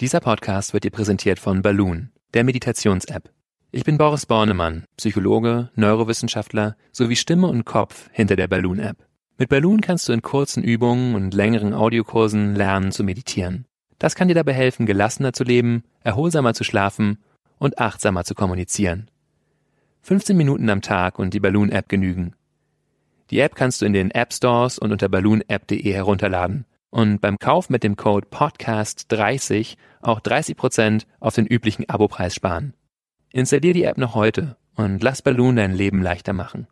Dieser Podcast wird dir präsentiert von Balloon, der Meditations-App. Ich bin Boris Bornemann, Psychologe, Neurowissenschaftler sowie Stimme und Kopf hinter der Balloon-App. Mit Balloon kannst du in kurzen Übungen und längeren Audiokursen lernen zu meditieren. Das kann dir dabei helfen, gelassener zu leben, erholsamer zu schlafen und achtsamer zu kommunizieren. 15 Minuten am Tag und die Balloon-App genügen. Die App kannst du in den App Stores und unter balloonapp.de herunterladen und beim Kauf mit dem Code PODCAST30 auch 30% auf den üblichen Abopreis sparen. Installier die App noch heute und lass Balloon dein Leben leichter machen.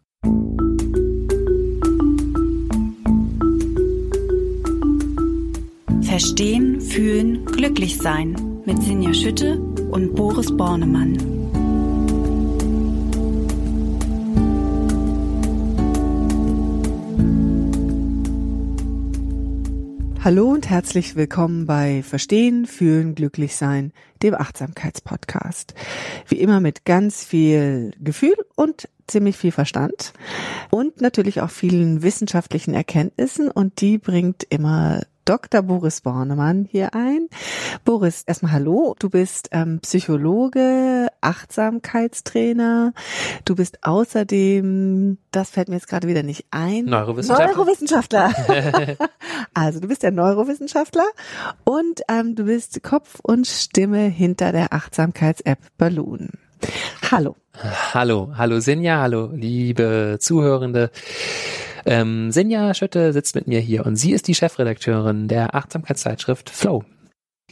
Verstehen, fühlen, glücklich sein mit Sinja Schütte und Boris Bornemann. Hallo und herzlich willkommen bei Verstehen, Fühlen, Glücklichsein, dem Achtsamkeitspodcast. Wie immer mit ganz viel Gefühl und ziemlich viel Verstand und natürlich auch vielen wissenschaftlichen Erkenntnissen und die bringt immer Dr. Boris Bornemann hier ein. Boris, erstmal hallo. Du bist ähm, Psychologe, Achtsamkeitstrainer. Du bist außerdem, das fällt mir jetzt gerade wieder nicht ein. Neurowissenschaftler. Neurowissenschaftler. also du bist der Neurowissenschaftler und ähm, du bist Kopf und Stimme hinter der Achtsamkeits-App Balloon. Hallo. Hallo, hallo Sinja, hallo liebe Zuhörende. Ähm, Sinja Schötte sitzt mit mir hier und sie ist die Chefredakteurin der Achtsamkeitszeitschrift Flow.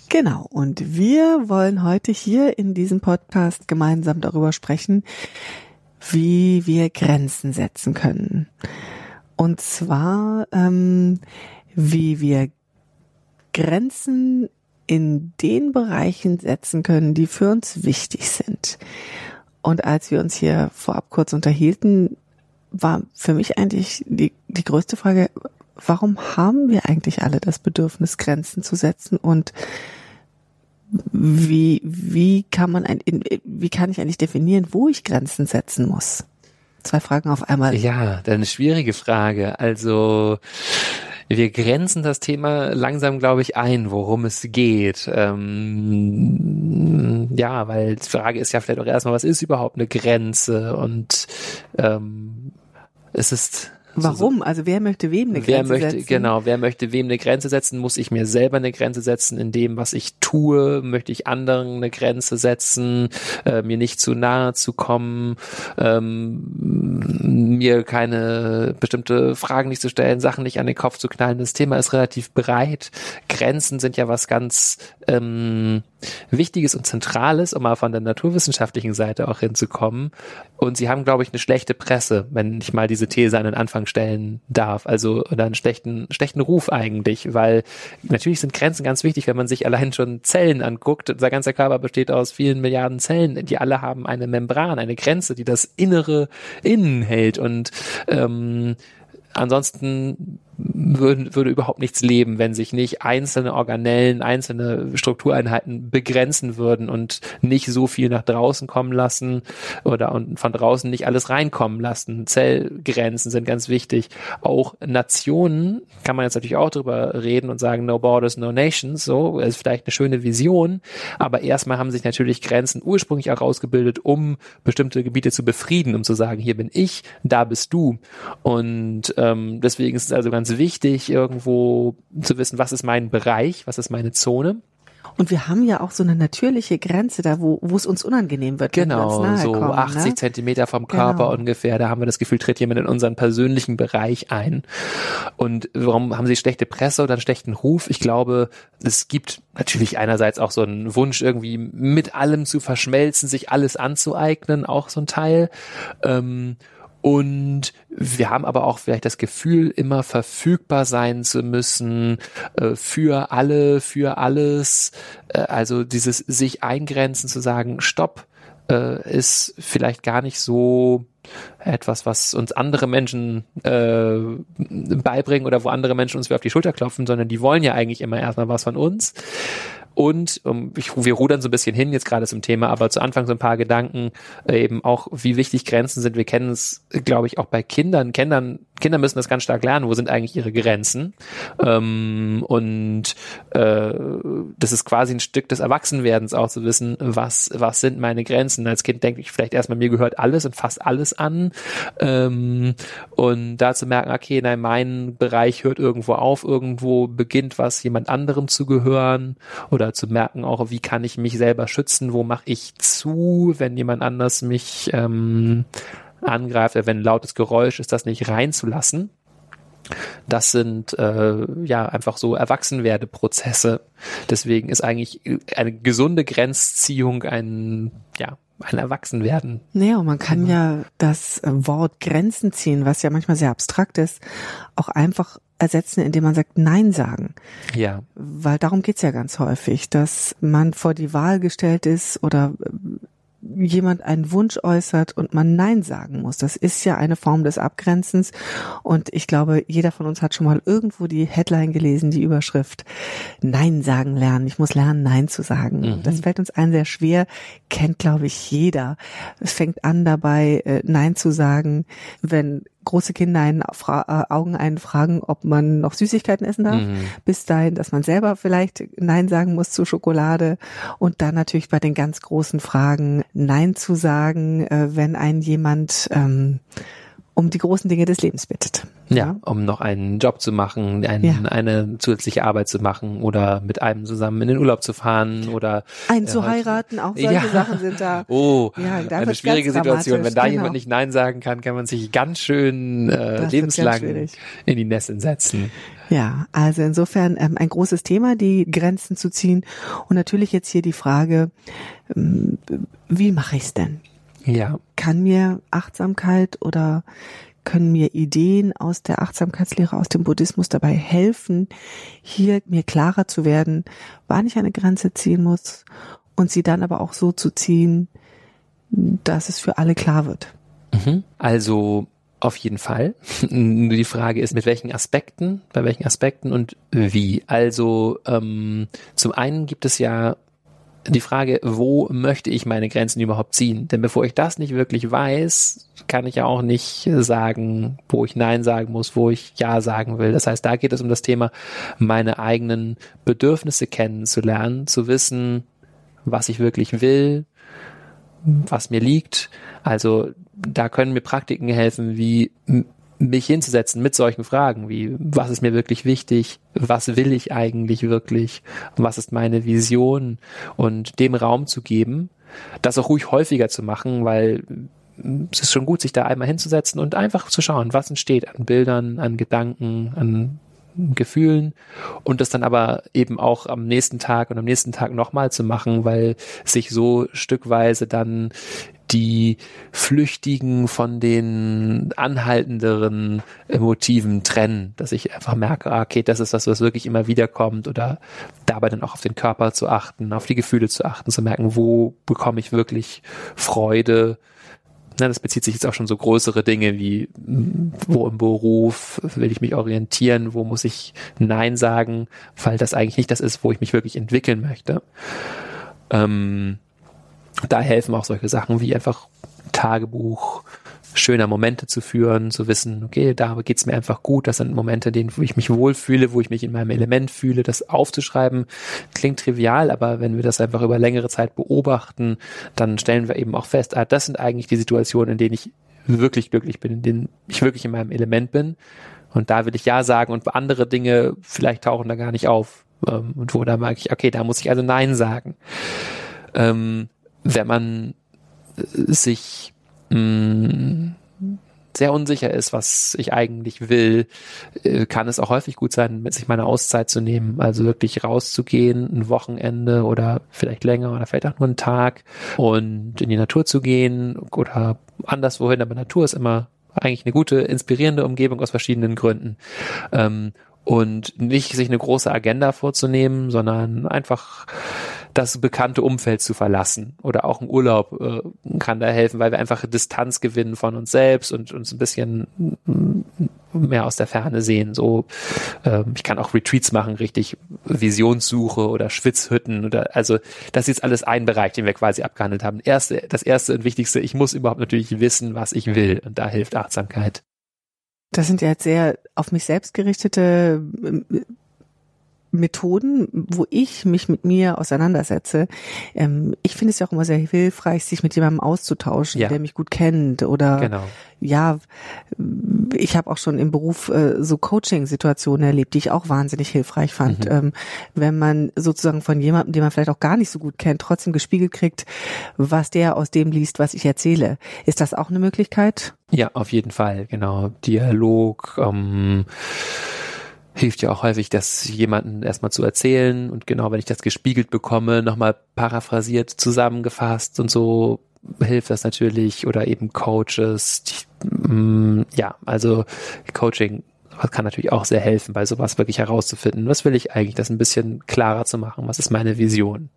Genau. Und wir wollen heute hier in diesem Podcast gemeinsam darüber sprechen, wie wir Grenzen setzen können. Und zwar, ähm, wie wir Grenzen in den Bereichen setzen können, die für uns wichtig sind. Und als wir uns hier vorab kurz unterhielten, war für mich eigentlich die, die größte Frage, warum haben wir eigentlich alle das Bedürfnis, Grenzen zu setzen und wie, wie kann man ein, wie kann ich eigentlich definieren, wo ich Grenzen setzen muss? Zwei Fragen auf einmal. Ja, eine schwierige Frage. Also, wir grenzen das Thema langsam, glaube ich, ein, worum es geht. Ähm, ja, weil die Frage ist ja vielleicht auch erstmal, was ist überhaupt eine Grenze? Und ähm, es ist Warum? Also wer möchte wem eine wer Grenze möchte, setzen? Genau, wer möchte wem eine Grenze setzen? Muss ich mir selber eine Grenze setzen in dem, was ich tue? Möchte ich anderen eine Grenze setzen? Äh, mir nicht zu nahe zu kommen? Ähm, mir keine bestimmte Fragen nicht zu stellen, Sachen nicht an den Kopf zu knallen? Das Thema ist relativ breit. Grenzen sind ja was ganz ähm, Wichtiges und Zentrales, um mal von der naturwissenschaftlichen Seite auch hinzukommen. Und sie haben, glaube ich, eine schlechte Presse, wenn ich mal diese These an den Anfang stellen darf. Also oder einen schlechten, schlechten Ruf eigentlich, weil natürlich sind Grenzen ganz wichtig, wenn man sich allein schon Zellen anguckt. Unser ganzer Körper besteht aus vielen Milliarden Zellen, die alle haben eine Membran, eine Grenze, die das Innere innen hält. Und ähm, ansonsten würde, würde überhaupt nichts leben, wenn sich nicht einzelne Organellen, einzelne Struktureinheiten begrenzen würden und nicht so viel nach draußen kommen lassen oder und von draußen nicht alles reinkommen lassen. Zellgrenzen sind ganz wichtig. Auch Nationen kann man jetzt natürlich auch drüber reden und sagen, no borders, no nations, so ist vielleicht eine schöne Vision, aber erstmal haben sich natürlich Grenzen ursprünglich herausgebildet, um bestimmte Gebiete zu befrieden, um zu sagen, hier bin ich, da bist du. Und ähm, deswegen ist es also ganz wichtig, irgendwo zu wissen, was ist mein Bereich, was ist meine Zone. Und wir haben ja auch so eine natürliche Grenze da, wo, wo es uns unangenehm wird. wir Genau, nahe so kommen, 80 ne? Zentimeter vom Körper Genau. ungefähr. Da haben wir das Gefühl, tritt jemand in unseren persönlichen Bereich ein. Und warum haben sie schlechte Presse oder einen schlechten Ruf? Ich glaube, es gibt natürlich einerseits auch so einen Wunsch, irgendwie mit allem zu verschmelzen, sich alles anzueignen, auch so ein Teil. Ähm, und wir haben aber auch vielleicht das Gefühl, immer verfügbar sein zu müssen äh, für alle, für alles. Äh, also dieses sich eingrenzen, zu sagen, stopp, äh, ist vielleicht gar nicht so etwas, was uns andere Menschen äh, beibringen oder wo andere Menschen uns wieder auf die Schulter klopfen, sondern die wollen ja eigentlich immer erstmal was von uns. Und um, ich, wir rudern so ein bisschen hin jetzt gerade zum Thema, aber zu Anfang so ein paar Gedanken äh, eben auch, wie wichtig Grenzen sind. Wir kennen es, glaube ich, auch bei Kindern. Kindern Kinder müssen das ganz stark lernen, wo sind eigentlich ihre Grenzen. Ähm, und äh, das ist quasi ein Stück des Erwachsenwerdens auch zu wissen, was, was sind meine Grenzen. Als Kind denke ich vielleicht erstmal, mir gehört alles und fast alles an. Ähm, und da zu merken, okay, nein, mein Bereich hört irgendwo auf, irgendwo beginnt was jemand anderem zu gehören. Oder zu merken auch, wie kann ich mich selber schützen, wo mache ich zu, wenn jemand anders mich ähm, angreift, wenn ein lautes Geräusch ist, das nicht reinzulassen. Das sind äh, ja einfach so Erwachsenwerdeprozesse. Deswegen ist eigentlich eine gesunde Grenzziehung ein ja ein Erwachsenwerden. Naja, und man kann ja das Wort Grenzen ziehen, was ja manchmal sehr abstrakt ist, auch einfach ersetzen, indem man sagt Nein sagen. Ja. Weil darum geht's ja ganz häufig, dass man vor die Wahl gestellt ist oder jemand einen Wunsch äußert und man Nein sagen muss. Das ist ja eine Form des Abgrenzens. Und ich glaube, jeder von uns hat schon mal irgendwo die Headline gelesen, die Überschrift Nein sagen lernen. Ich muss lernen, Nein zu sagen. Mhm. Das fällt uns allen sehr schwer, kennt, glaube ich, jeder. Es fängt an dabei, äh, Nein zu sagen, wenn große Kinder einen Fra äh, Augen einen fragen, ob man noch Süßigkeiten essen darf, mhm. bis dahin, dass man selber vielleicht Nein sagen muss zu Schokolade und dann natürlich bei den ganz großen Fragen Nein zu sagen, äh, wenn ein jemand ähm, um die großen Dinge des Lebens bittet. Ja, um noch einen Job zu machen, einen, ja. eine zusätzliche Arbeit zu machen oder mit einem zusammen in den Urlaub zu fahren oder einen äh, zu heiraten, auch solche ja. Sachen sind da. Oh, ja, eine schwierige Situation. Wenn da genau. jemand nicht Nein sagen kann, kann man sich ganz schön äh, lebenslang ganz in die Nesseln setzen. Ja, also insofern ähm, ein großes Thema, die Grenzen zu ziehen. Und natürlich jetzt hier die Frage, ähm, wie mache ich es denn? Ja. Kann mir Achtsamkeit oder können mir Ideen aus der Achtsamkeitslehre, aus dem Buddhismus dabei helfen, hier mir klarer zu werden, wann ich eine Grenze ziehen muss und sie dann aber auch so zu ziehen, dass es für alle klar wird. Mhm. Also auf jeden Fall. Nur die Frage ist, mit welchen Aspekten, bei welchen Aspekten und wie. Also ähm, zum einen gibt es ja die Frage, wo möchte ich meine Grenzen überhaupt ziehen? Denn bevor ich das nicht wirklich weiß, kann ich ja auch nicht sagen, wo ich Nein sagen muss, wo ich Ja sagen will. Das heißt, da geht es um das Thema, meine eigenen Bedürfnisse kennenzulernen, zu wissen, was ich wirklich will, was mir liegt. Also da können mir Praktiken helfen, wie mich hinzusetzen mit solchen Fragen wie, was ist mir wirklich wichtig, was will ich eigentlich wirklich, was ist meine Vision? Und dem Raum zu geben, das auch ruhig häufiger zu machen, weil es ist schon gut, sich da einmal hinzusetzen und einfach zu schauen, was entsteht an Bildern, an Gedanken, an Gefühlen. Und das dann aber eben auch am nächsten Tag und am nächsten Tag nochmal zu machen, weil sich so stückweise dann die Flüchtigen von den anhaltenderen Motiven trennen, dass ich einfach merke, ah, okay, das ist was, was wirklich immer wieder kommt oder dabei dann auch auf den Körper zu achten, auf die Gefühle zu achten, zu merken, wo bekomme ich wirklich Freude, na, das bezieht sich jetzt auch schon so größere Dinge wie, wo im Beruf will ich mich orientieren, wo muss ich Nein sagen, weil das eigentlich nicht das ist, wo ich mich wirklich entwickeln möchte. Ähm, da helfen auch solche Sachen wie einfach Tagebuch, schöner Momente zu führen, zu wissen, okay, da geht's mir einfach gut, das sind Momente, denen wo ich mich wohlfühle, wo ich mich in meinem Element fühle, das aufzuschreiben, klingt trivial, aber wenn wir das einfach über längere Zeit beobachten, dann stellen wir eben auch fest, ah, das sind eigentlich die Situationen, in denen ich wirklich glücklich bin, in denen ich wirklich in meinem Element bin. Und da will ich Ja sagen und andere Dinge vielleicht tauchen da gar nicht auf. Ähm, und wo da merke ich, okay, da muss ich also Nein sagen. Ähm, wenn man sich mh, mm, sehr unsicher ist, was ich eigentlich will, äh, kann es auch häufig gut sein, mit sich meine Auszeit zu nehmen, also wirklich rauszugehen, ein Wochenende oder vielleicht länger oder vielleicht auch nur einen Tag und in die Natur zu gehen oder anderswohin, aber Natur ist immer eigentlich eine gute, inspirierende Umgebung aus verschiedenen Gründen. Ähm, und nicht sich eine große Agenda vorzunehmen, sondern einfach das bekannte Umfeld zu verlassen. Oder auch ein Urlaub äh, kann da helfen, weil wir einfach Distanz gewinnen von uns selbst und uns ein bisschen mehr aus der Ferne sehen. So, äh, ich kann auch Retreats machen, richtig Visionssuche oder Schwitzhütten oder also das ist jetzt alles ein Bereich, den wir quasi abgehandelt haben. Erste, das erste und wichtigste, ich muss überhaupt natürlich wissen, was ich will. Und da hilft Achtsamkeit. Das sind ja jetzt sehr auf mich selbst gerichtete ähm, Methoden, wo ich mich mit mir auseinandersetze. Ähm, ich finde es ja auch immer sehr hilfreich, sich mit jemandem auszutauschen, Ja. der mich gut kennt oder Genau. ja, ich habe auch schon im Beruf äh, so Coaching-Situationen erlebt, die ich auch wahnsinnig hilfreich fand. Mhm. Ähm, wenn man sozusagen von jemandem, den man vielleicht auch gar nicht so gut kennt, trotzdem gespiegelt kriegt, was der aus dem liest, was ich erzähle. Ist das auch eine Möglichkeit? Ja, auf jeden Fall, genau. Dialog ähm, hilft ja auch häufig, das jemanden erstmal zu erzählen und genau, wenn ich das gespiegelt bekomme, nochmal paraphrasiert zusammengefasst und so hilft das natürlich oder eben Coaches. Die, mm, ja, also Coaching kann natürlich auch sehr helfen, bei sowas wirklich herauszufinden, was will ich eigentlich, das ein bisschen klarer zu machen, was ist meine Vision.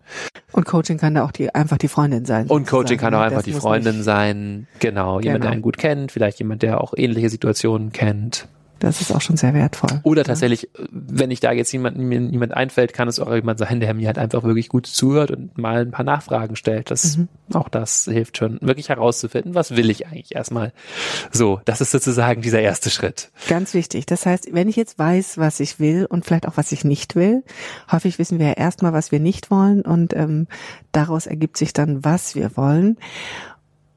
Und Coaching kann da auch die einfach die Freundin sein. Und Coaching kann auch ne? einfach Das die Freundin sein, genau, jemand, Genau. der einen gut kennt, vielleicht jemand, der auch ähnliche Situationen kennt. Das ist auch schon sehr wertvoll. Oder tatsächlich, äh, wenn ich da jetzt jemand, mir jemand einfällt, kann es auch jemand sein, der mir halt einfach wirklich gut zuhört und mal ein paar Nachfragen stellt. Das, Mhm. auch das hilft schon, wirklich herauszufinden, was will ich eigentlich erstmal. So, das ist sozusagen dieser erste Schritt. Ganz wichtig. Das heißt, wenn ich jetzt weiß, was ich will und vielleicht auch was ich nicht will, häufig wissen wir ja erstmal, was wir nicht wollen und ähm, daraus ergibt sich dann, was wir wollen.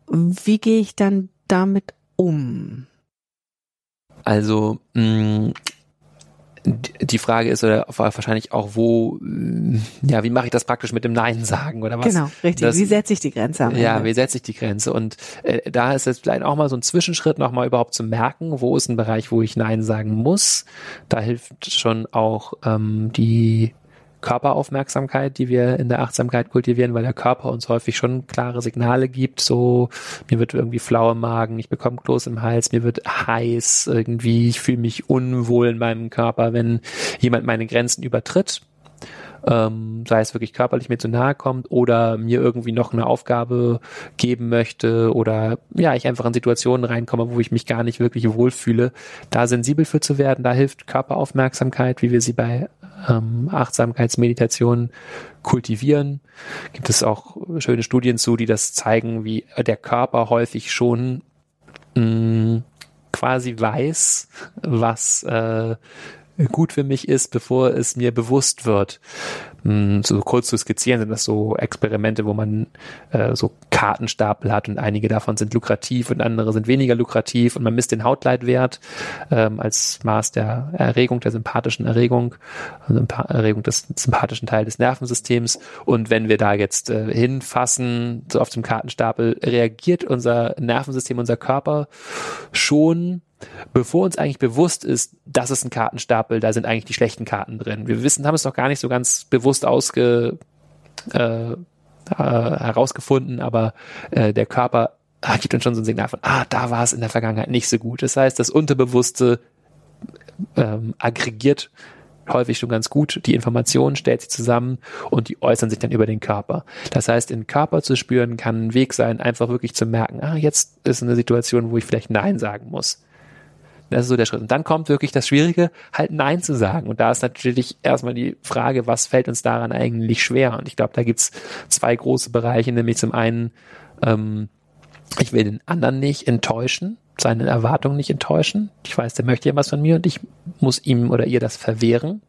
Wie gehe ich dann damit um? Also, mh, die die Frage ist oder wahrscheinlich auch, wo, mh, ja, wie mache ich das praktisch mit dem Nein sagen oder was? genau, richtig. das- Wie setze ich die Grenze am Ja, wie setze ich die Grenze? Und äh, da ist jetzt vielleicht auch mal so ein Zwischenschritt, nochmal überhaupt zu merken, wo ist ein Bereich, wo ich Nein sagen muss. Da hilft schon auch ähm, die Körperaufmerksamkeit, die wir in der Achtsamkeit kultivieren, weil der Körper uns häufig schon klare Signale gibt, so mir wird irgendwie flau im Magen, ich bekomme Kloß im Hals, mir wird heiß irgendwie, ich fühle mich unwohl in meinem Körper, wenn jemand meine Grenzen übertritt. Ähm, sei es wirklich körperlich mir zu nahe kommt oder mir irgendwie noch eine Aufgabe geben möchte oder ja, ich einfach in Situationen reinkomme, wo ich mich gar nicht wirklich wohlfühle, da sensibel für zu werden, da hilft Körperaufmerksamkeit, wie wir sie bei ähm, Achtsamkeitsmeditation kultivieren. Gibt es auch schöne Studien zu, die das zeigen, wie der Körper häufig schon mh, quasi weiß, was äh, gut für mich ist, bevor es mir bewusst wird. Hm, So kurz zu skizzieren sind das so Experimente, wo man äh, so Kartenstapel hat und einige davon sind lukrativ und andere sind weniger lukrativ und man misst den Hautleitwert ähm, als Maß der Erregung, der sympathischen Erregung, also Erregung des sympathischen Teil des Nervensystems und wenn wir da jetzt äh, hinfassen, so auf dem Kartenstapel, reagiert unser Nervensystem, unser Körper schon bevor uns eigentlich bewusst ist, das ist ein Kartenstapel, da sind eigentlich die schlechten Karten drin. Wir wissen, haben es noch gar nicht so ganz bewusst ausge, äh, äh, herausgefunden, aber äh, der Körper ah, gibt uns schon so ein Signal von, ah, da war es in der Vergangenheit nicht so gut. Das heißt, das Unterbewusste ähm, aggregiert häufig schon ganz gut die Informationen, stellt sie zusammen und die äußern sich dann über den Körper. Das heißt, den Körper zu spüren kann ein Weg sein, einfach wirklich zu merken, ah, jetzt ist eine Situation, wo ich vielleicht Nein sagen muss. Das ist so der Schritt. Und dann kommt wirklich das Schwierige, halt Nein zu sagen. Und da ist natürlich erstmal die Frage, was fällt uns daran eigentlich schwer? Und ich glaube, da gibt's zwei große Bereiche, nämlich zum einen, ähm, ich will den anderen nicht enttäuschen, seine Erwartungen nicht enttäuschen. Ich weiß, der möchte ja was von mir und ich muss ihm oder ihr das verwehren.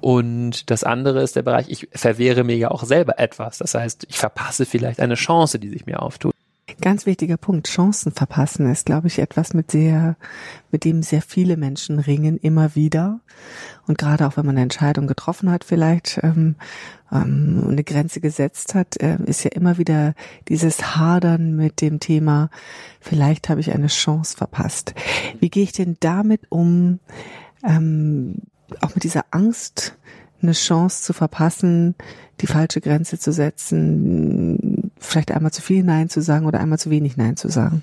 Und das andere ist der Bereich, ich verwehre mir ja auch selber etwas. Das heißt, ich verpasse vielleicht eine Chance, die sich mir auftut. Ganz wichtiger Punkt. Chancen verpassen ist, glaube ich, etwas mit sehr, mit dem sehr viele Menschen ringen, immer wieder. Und gerade auch wenn man eine Entscheidung getroffen hat, vielleicht ähm, ähm, eine Grenze gesetzt hat, äh, ist ja immer wieder dieses Hadern mit dem Thema, vielleicht habe ich eine Chance verpasst. Wie gehe ich denn damit um, ähm, auch mit dieser Angst, eine Chance zu verpassen, die falsche Grenze zu setzen, vielleicht einmal zu viel Nein zu sagen oder einmal zu wenig Nein zu sagen.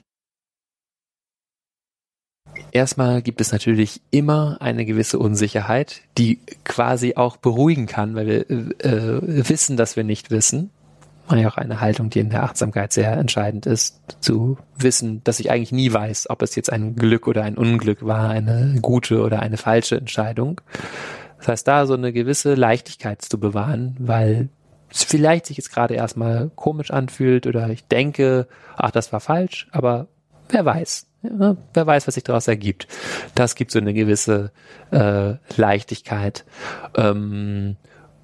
Erstmal gibt es natürlich immer eine gewisse Unsicherheit, die quasi auch beruhigen kann, weil wir äh, wissen, dass wir nicht wissen. Und ja auch eine Haltung, die in der Achtsamkeit sehr entscheidend ist, zu wissen, dass ich eigentlich nie weiß, ob es jetzt ein Glück oder ein Unglück war, eine gute oder eine falsche Entscheidung. Das heißt, da so eine gewisse Leichtigkeit zu bewahren, weil vielleicht sich jetzt gerade erstmal komisch anfühlt oder ich denke, ach, das war falsch, aber wer weiß. Ja, wer weiß, was sich daraus ergibt. Das gibt so eine gewisse äh, Leichtigkeit. Ähm,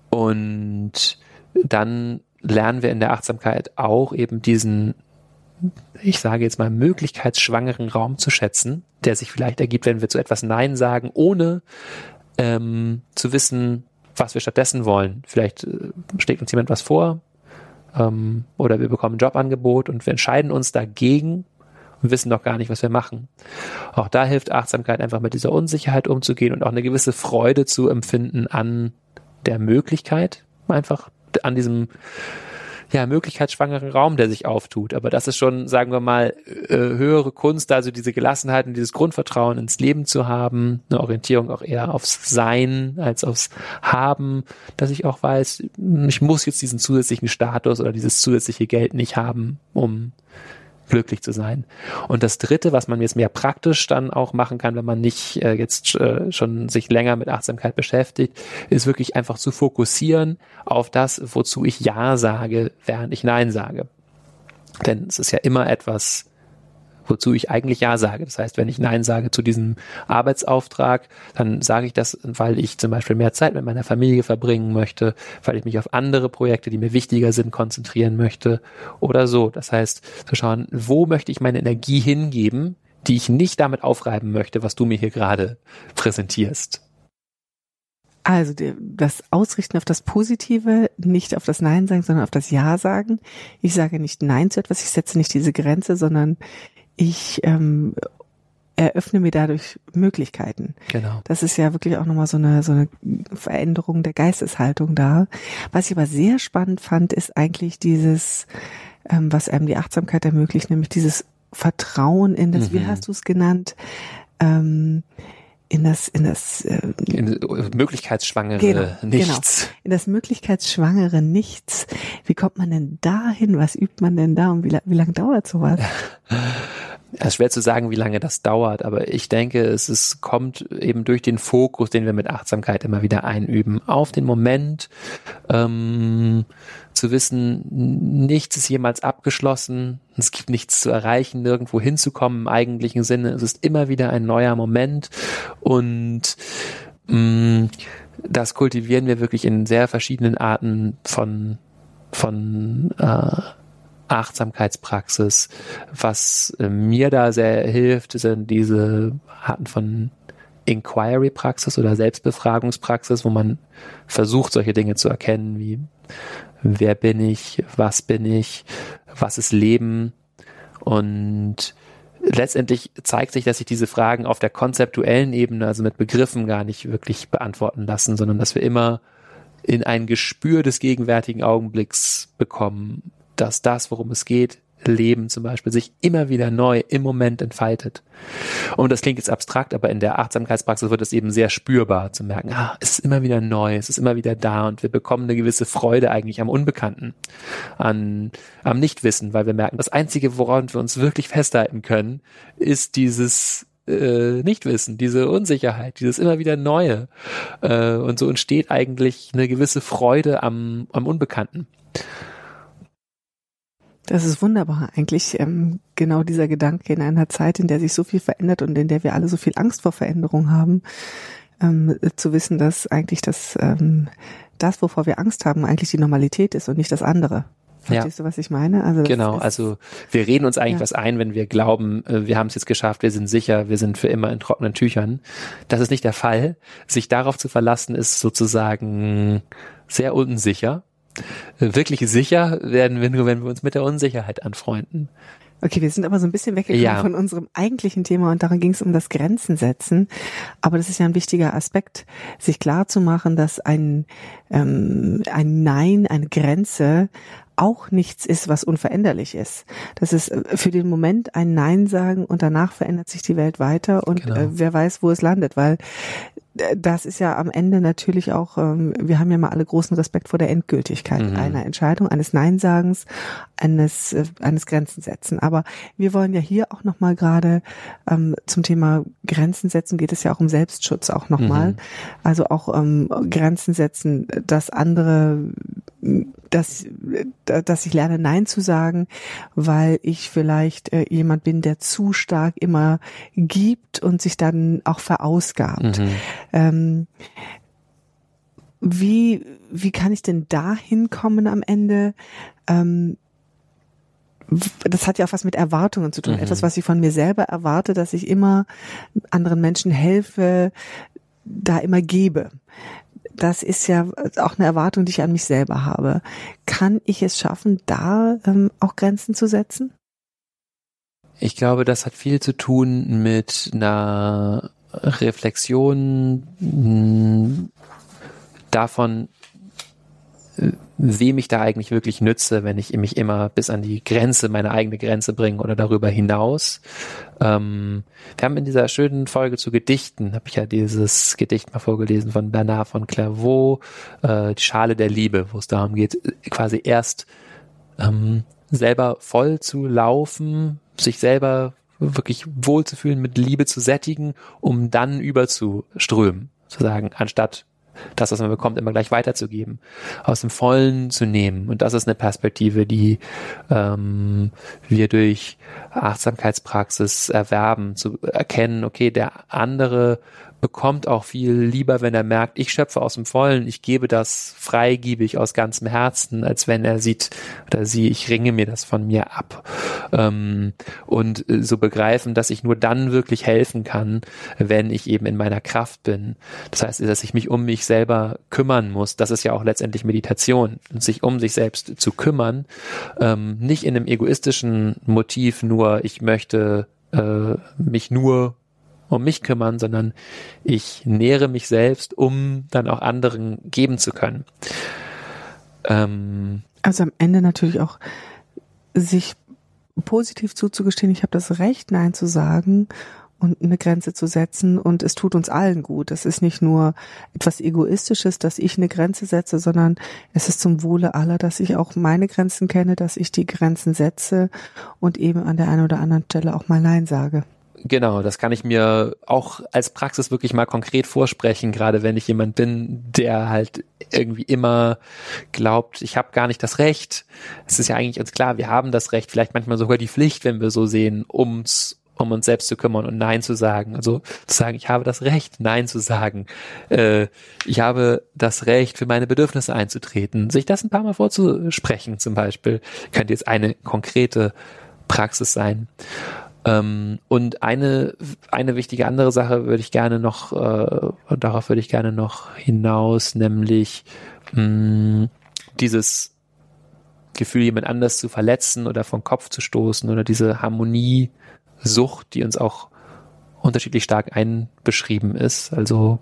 und dann lernen wir in der Achtsamkeit auch eben diesen, ich sage jetzt mal, möglichkeitsschwangeren Raum zu schätzen, der sich vielleicht ergibt, wenn wir zu etwas Nein sagen, ohne ähm, zu wissen, was wir stattdessen wollen. Vielleicht äh, schlägt uns jemand was vor ähm, oder wir bekommen ein Jobangebot und wir entscheiden uns dagegen und wissen noch gar nicht, was wir machen. Auch da hilft Achtsamkeit einfach mit dieser Unsicherheit umzugehen und auch eine gewisse Freude zu empfinden an der Möglichkeit, einfach an diesem ja, möglichkeitsschwangeren Raum, der sich auftut. Aber das ist schon, sagen wir mal, äh, höhere Kunst, also diese Gelassenheit und dieses Grundvertrauen ins Leben zu haben, eine Orientierung auch eher aufs Sein als aufs Haben, dass ich auch weiß, ich muss jetzt diesen zusätzlichen Status oder dieses zusätzliche Geld nicht haben, um glücklich zu sein. Und das Dritte, was man jetzt mehr praktisch dann auch machen kann, wenn man nicht äh, jetzt äh, schon sich länger mit Achtsamkeit beschäftigt, ist wirklich einfach zu fokussieren auf das, wozu ich Ja sage, während ich Nein sage. Denn es ist ja immer etwas wozu ich eigentlich Ja sage. Das heißt, wenn ich Nein sage zu diesem Arbeitsauftrag, dann sage ich das, weil ich zum Beispiel mehr Zeit mit meiner Familie verbringen möchte, weil ich mich auf andere Projekte, die mir wichtiger sind, konzentrieren möchte oder so. Das heißt, zu schauen, wo möchte ich meine Energie hingeben, die ich nicht damit aufreiben möchte, was du mir hier gerade präsentierst. Also das Ausrichten auf das Positive, nicht auf das Nein sagen, sondern auf das Ja sagen. Ich sage nicht Nein zu etwas, ich setze nicht diese Grenze, sondern ich ähm, eröffne mir dadurch Möglichkeiten. Genau. Das ist ja wirklich auch nochmal so eine, so eine Veränderung der Geisteshaltung da. Was ich aber sehr spannend fand, ist eigentlich dieses, ähm, was einem die Achtsamkeit ermöglicht, nämlich dieses Vertrauen in das, mhm. wie hast du es genannt, ähm, in das, in das äh, in möglichkeitsschwangere genau, Nichts. Genau. In das möglichkeitsschwangere Nichts. Wie kommt man denn dahin? Was übt man denn da und wie, wie lange dauert sowas? Es ist schwer zu sagen, wie lange das dauert, aber ich denke, es ist, kommt eben durch den Fokus, den wir mit Achtsamkeit immer wieder einüben, auf den Moment, ähm, zu wissen, nichts ist jemals abgeschlossen, es gibt nichts zu erreichen, nirgendwo hinzukommen im eigentlichen Sinne. Es ist immer wieder ein neuer Moment und mh, mm, das kultivieren wir wirklich in sehr verschiedenen Arten von von äh, Achtsamkeitspraxis. Was äh, mir da sehr hilft, sind diese Arten von Inquiry-Praxis oder Selbstbefragungspraxis, wo man versucht, solche Dinge zu erkennen, wie wer bin ich, was bin ich, was ist Leben und letztendlich zeigt sich, dass sich diese Fragen auf der konzeptuellen Ebene, also mit Begriffen gar nicht wirklich beantworten lassen, sondern dass wir immer in ein Gespür des gegenwärtigen Augenblicks bekommen dass das, worum es geht, Leben zum Beispiel, sich immer wieder neu im Moment entfaltet. Und das klingt jetzt abstrakt, aber in der Achtsamkeitspraxis wird es eben sehr spürbar zu merken, ah, es ist immer wieder neu, es ist immer wieder da und wir bekommen eine gewisse Freude eigentlich am Unbekannten, an, am Nichtwissen, weil wir merken, das Einzige, woran wir uns wirklich festhalten können, ist dieses äh, Nichtwissen, diese Unsicherheit, dieses immer wieder Neue. Äh, und so entsteht eigentlich eine gewisse Freude am, am Unbekannten. Das ist wunderbar. Eigentlich ähm, genau dieser Gedanke in einer Zeit, in der sich so viel verändert und in der wir alle so viel Angst vor Veränderung haben, ähm, zu wissen, dass eigentlich das, ähm, das, wovor wir Angst haben, eigentlich die Normalität ist und nicht das andere. Verstehst ja. du, was ich meine? Also genau, also wir reden uns eigentlich ja. was ein, wenn wir glauben, äh, wir haben es jetzt geschafft, wir sind sicher, wir sind für immer in trockenen Tüchern. Das ist nicht der Fall. Sich darauf zu verlassen, ist sozusagen sehr unsicher wirklich sicher werden wir nur, wenn wir uns mit der Unsicherheit anfreunden. Okay, wir sind aber so ein bisschen weggekommen ja. von unserem eigentlichen Thema und daran ging es um das Grenzen setzen. Aber das ist ja ein wichtiger Aspekt, sich klar zu machen, dass ein, ähm, ein Nein, eine Grenze auch nichts ist, was unveränderlich ist. Das ist äh, für den Moment ein Nein sagen und danach verändert sich die Welt weiter und genau. äh, wer weiß, wo es landet, weil das ist ja am Ende natürlich auch, ähm, wir haben ja mal alle großen Respekt vor der Endgültigkeit mhm. einer Entscheidung, eines Neinsagens, eines, äh, eines Grenzen setzen. Aber wir wollen ja hier auch nochmal gerade ähm, zum Thema Grenzen setzen, geht es ja auch um Selbstschutz auch nochmal. Mhm. Also auch ähm, Grenzen setzen, dass andere, dass, dass ich lerne Nein zu sagen, weil ich vielleicht äh, jemand bin, der zu stark immer gibt und sich dann auch verausgabt. Mhm. Ähm, wie, wie kann ich denn da hinkommen am Ende? Ähm, das hat ja auch was mit Erwartungen zu tun. Mhm. Etwas, was ich von mir selber erwarte, dass ich immer anderen Menschen helfe, da immer gebe. Das ist ja auch eine Erwartung, die ich an mich selber habe. Kann ich es schaffen, da ähm, auch Grenzen zu setzen? Ich glaube, das hat viel zu tun mit einer Reflexion hm, davon, wem ich da eigentlich wirklich nütze, wenn ich mich immer bis an die Grenze, meine eigene Grenze bringe oder darüber hinaus. Ähm, wir haben in dieser schönen Folge zu Gedichten, habe ich ja dieses Gedicht mal vorgelesen von Bernard von Clairvaux, äh, die Schale der Liebe, wo es darum geht, quasi erst ähm, selber voll zu laufen, sich selber wirklich wohlzufühlen, mit Liebe zu sättigen, um dann überzuströmen, sozusagen, anstatt das, was man bekommt, immer gleich weiterzugeben, aus dem Vollen zu nehmen. Und das ist eine Perspektive, die ähm, wir durch Achtsamkeitspraxis erwerben, zu erkennen, okay, der andere bekommt auch viel lieber, wenn er merkt, ich schöpfe aus dem Vollen, ich gebe das freigiebig aus ganzem Herzen, als wenn er sieht oder sie, ich ringe mir das von mir ab. Ähm, und äh, so begreifen, dass ich nur dann wirklich helfen kann, wenn ich eben in meiner Kraft bin. Das heißt, dass ich mich um mich selber kümmern muss. Das ist ja auch letztendlich Meditation, sich um sich selbst zu kümmern, ähm, nicht in einem egoistischen Motiv nur, ich möchte äh, mich nur um mich kümmern, sondern ich nähere mich selbst, um dann auch anderen geben zu können. Ähm, also am Ende natürlich auch sich positiv zuzugestehen, ich habe das Recht, Nein zu sagen und eine Grenze zu setzen und es tut uns allen gut. Es ist nicht nur etwas Egoistisches, dass ich eine Grenze setze, sondern es ist zum Wohle aller, dass ich auch meine Grenzen kenne, dass ich die Grenzen setze und eben an der einen oder anderen Stelle auch mal Nein sage. Genau, das kann ich mir auch als Praxis wirklich mal konkret vorsprechen, gerade wenn ich jemand bin, der halt irgendwie immer glaubt, ich habe gar nicht das Recht. Es ist ja eigentlich uns klar, wir haben das Recht, vielleicht manchmal sogar die Pflicht, wenn wir so sehen, ums um uns selbst zu kümmern und Nein zu sagen. Also zu sagen, ich habe das Recht, Nein zu sagen. Äh, ich habe das Recht, für meine Bedürfnisse einzutreten. Sich das ein paar Mal vorzusprechen zum Beispiel, könnte jetzt eine konkrete Praxis sein. Ähm, und eine, eine wichtige andere Sache würde ich gerne noch, äh, darauf würde ich gerne noch hinaus, nämlich mh, mm, dieses Gefühl, jemand anders zu verletzen oder vom Kopf zu stoßen oder diese Harmoniesucht, die uns auch unterschiedlich stark einbeschrieben ist. Also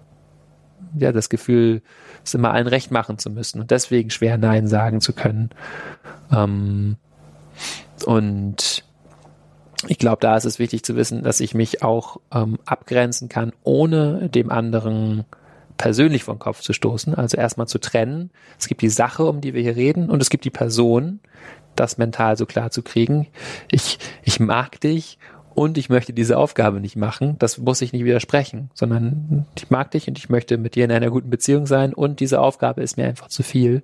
ja, das Gefühl, es immer allen recht machen zu müssen und deswegen schwer Nein sagen zu können. Ähm, und ich glaube, da ist es wichtig zu wissen, dass ich mich auch ähm, abgrenzen kann, ohne dem anderen persönlich vom Kopf zu stoßen. Also erstmal zu trennen. Es gibt die Sache, um die wir hier reden, und es gibt die Person, das mental so klar zu kriegen. Ich, ich mag dich und ich möchte diese Aufgabe nicht machen, das muss ich nicht widersprechen, sondern ich mag dich und ich möchte mit dir in einer guten Beziehung sein und diese Aufgabe ist mir einfach zu viel.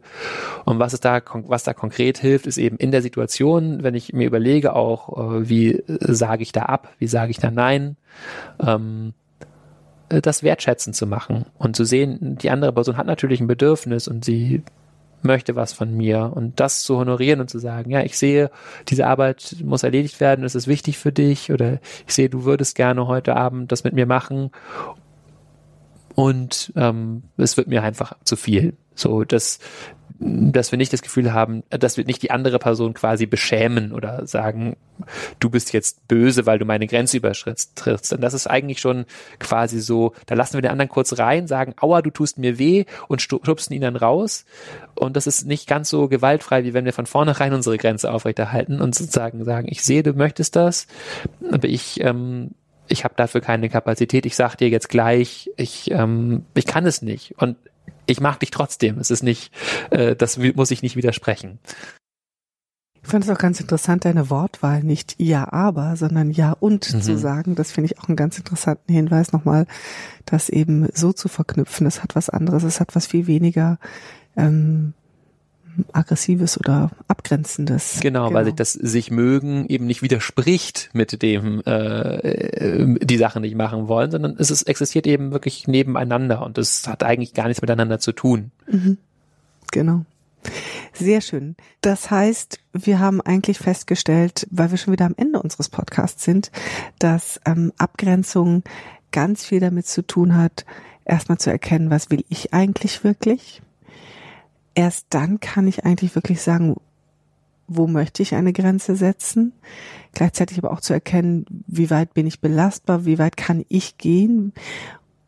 Und was da, was da konkret hilft, ist eben in der Situation, wenn ich mir überlege auch, äh, wie sage ich da ab, wie sage ich da nein, ähm, das wertschätzen zu machen und zu sehen, die andere Person hat natürlich ein Bedürfnis und sie möchte was von mir. Und das zu honorieren und zu sagen, ja, ich sehe, diese Arbeit muss erledigt werden, ist es wichtig für dich oder ich sehe, du würdest gerne heute Abend das mit mir machen und ähm, es wird mir einfach zu viel. So, das dass wir nicht das Gefühl haben, dass wir nicht die andere Person quasi beschämen oder sagen, du bist jetzt böse, weil du meine Grenze überschrittst. Und das ist eigentlich schon quasi so, da lassen wir den anderen kurz rein, sagen, aua, du tust mir weh und schubsen ihn dann raus. Und das ist nicht ganz so gewaltfrei, wie wenn wir von vornherein unsere Grenze aufrechterhalten und sozusagen sagen, ich sehe, du möchtest das, aber ich ähm, ich habe dafür keine Kapazität, ich sag dir jetzt gleich, ich, ähm, ich kann es nicht. Und ich mag dich trotzdem. Es ist nicht, äh, das muss ich nicht widersprechen. Ich fand es auch ganz interessant, deine Wortwahl, nicht ja, aber, sondern ja und mhm. zu sagen. Das finde ich auch einen ganz interessanten Hinweis nochmal, das eben so zu verknüpfen. Es hat was anderes, es hat was viel weniger ähm, aggressives oder abgrenzendes. Genau, genau, weil sich das sich mögen eben nicht widerspricht mit dem äh, äh, die Sachen nicht machen wollen, sondern es ist, existiert eben wirklich nebeneinander und es hat eigentlich gar nichts miteinander zu tun. Mhm. Genau. Sehr schön. Das heißt, wir haben eigentlich festgestellt, weil wir schon wieder am Ende unseres Podcasts sind, dass ähm, Abgrenzung ganz viel damit zu tun hat, erstmal zu erkennen, was will ich eigentlich wirklich. Erst dann kann ich eigentlich wirklich sagen, wo möchte ich eine Grenze setzen? Gleichzeitig aber auch zu erkennen, wie weit bin ich belastbar, wie weit kann ich gehen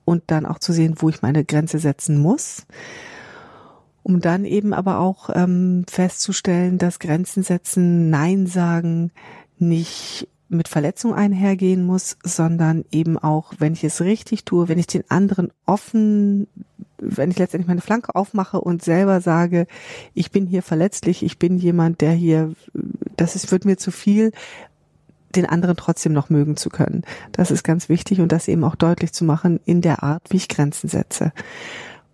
und dann auch zu sehen, wo ich meine Grenze setzen muss um dann eben aber auch ähm, festzustellen, dass Grenzen setzen, Nein sagen nicht mit Verletzung einhergehen muss, sondern eben auch, wenn ich es richtig tue, wenn ich den anderen offen, wenn ich letztendlich meine Flanke aufmache und selber sage, ich bin hier verletzlich, ich bin jemand, der hier, das ist, wird mir zu viel, den anderen trotzdem noch mögen zu können. Das ist ganz wichtig und das eben auch deutlich zu machen in der Art, wie ich Grenzen setze.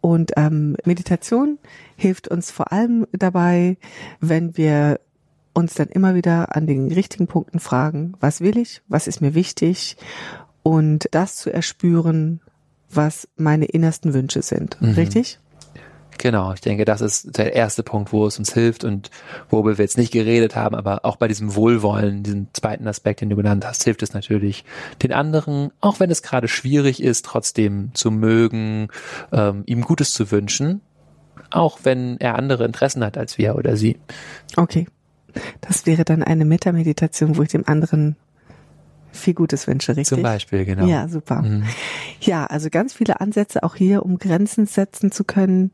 Und ähm, Meditation hilft uns vor allem dabei, wenn wir uns dann immer wieder an den richtigen Punkten fragen, was will ich, was ist mir wichtig und das zu erspüren, was meine innersten Wünsche sind. Mhm. Richtig? Genau, ich denke, das ist der erste Punkt, wo es uns hilft und worüber wir jetzt nicht geredet haben, aber auch bei diesem Wohlwollen, diesem zweiten Aspekt, den du genannt hast, hilft es natürlich, den anderen, auch wenn es gerade schwierig ist, trotzdem zu mögen, ähm, ihm Gutes zu wünschen, auch wenn er andere Interessen hat als wir oder sie. Okay. Das wäre dann eine Metameditation, wo ich dem anderen viel Gutes wünsche, richtig? Zum Beispiel, genau. Ja, super. Mhm. Ja, also ganz viele Ansätze auch hier, um Grenzen setzen zu können.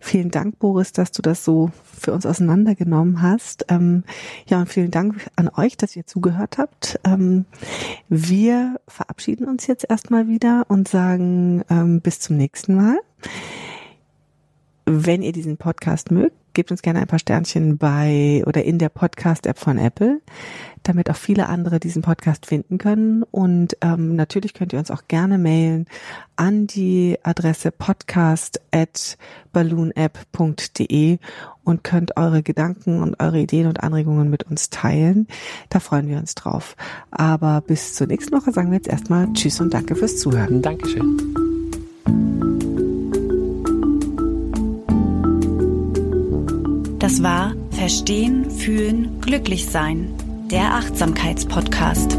Vielen Dank, Boris, dass du das so für uns auseinandergenommen hast. Ähm, ja, und vielen Dank an euch, dass ihr zugehört habt. Ähm, wir verabschieden uns jetzt erstmal wieder und sagen ähm, bis zum nächsten Mal. Wenn ihr diesen Podcast mögt, gebt uns gerne ein paar Sternchen bei oder in der Podcast-App von Apple, damit auch viele andere diesen Podcast finden können. Und ähm, natürlich könnt ihr uns auch gerne mailen an die Adresse podcast at balloonapp.de und könnt eure Gedanken und eure Ideen und Anregungen mit uns teilen. Da freuen wir uns drauf. Aber bis zur nächsten Woche sagen wir jetzt erstmal Tschüss und danke fürs Zuhören. Dankeschön. Das war Verstehen, Fühlen, Glücklich Sein, der Achtsamkeitspodcast.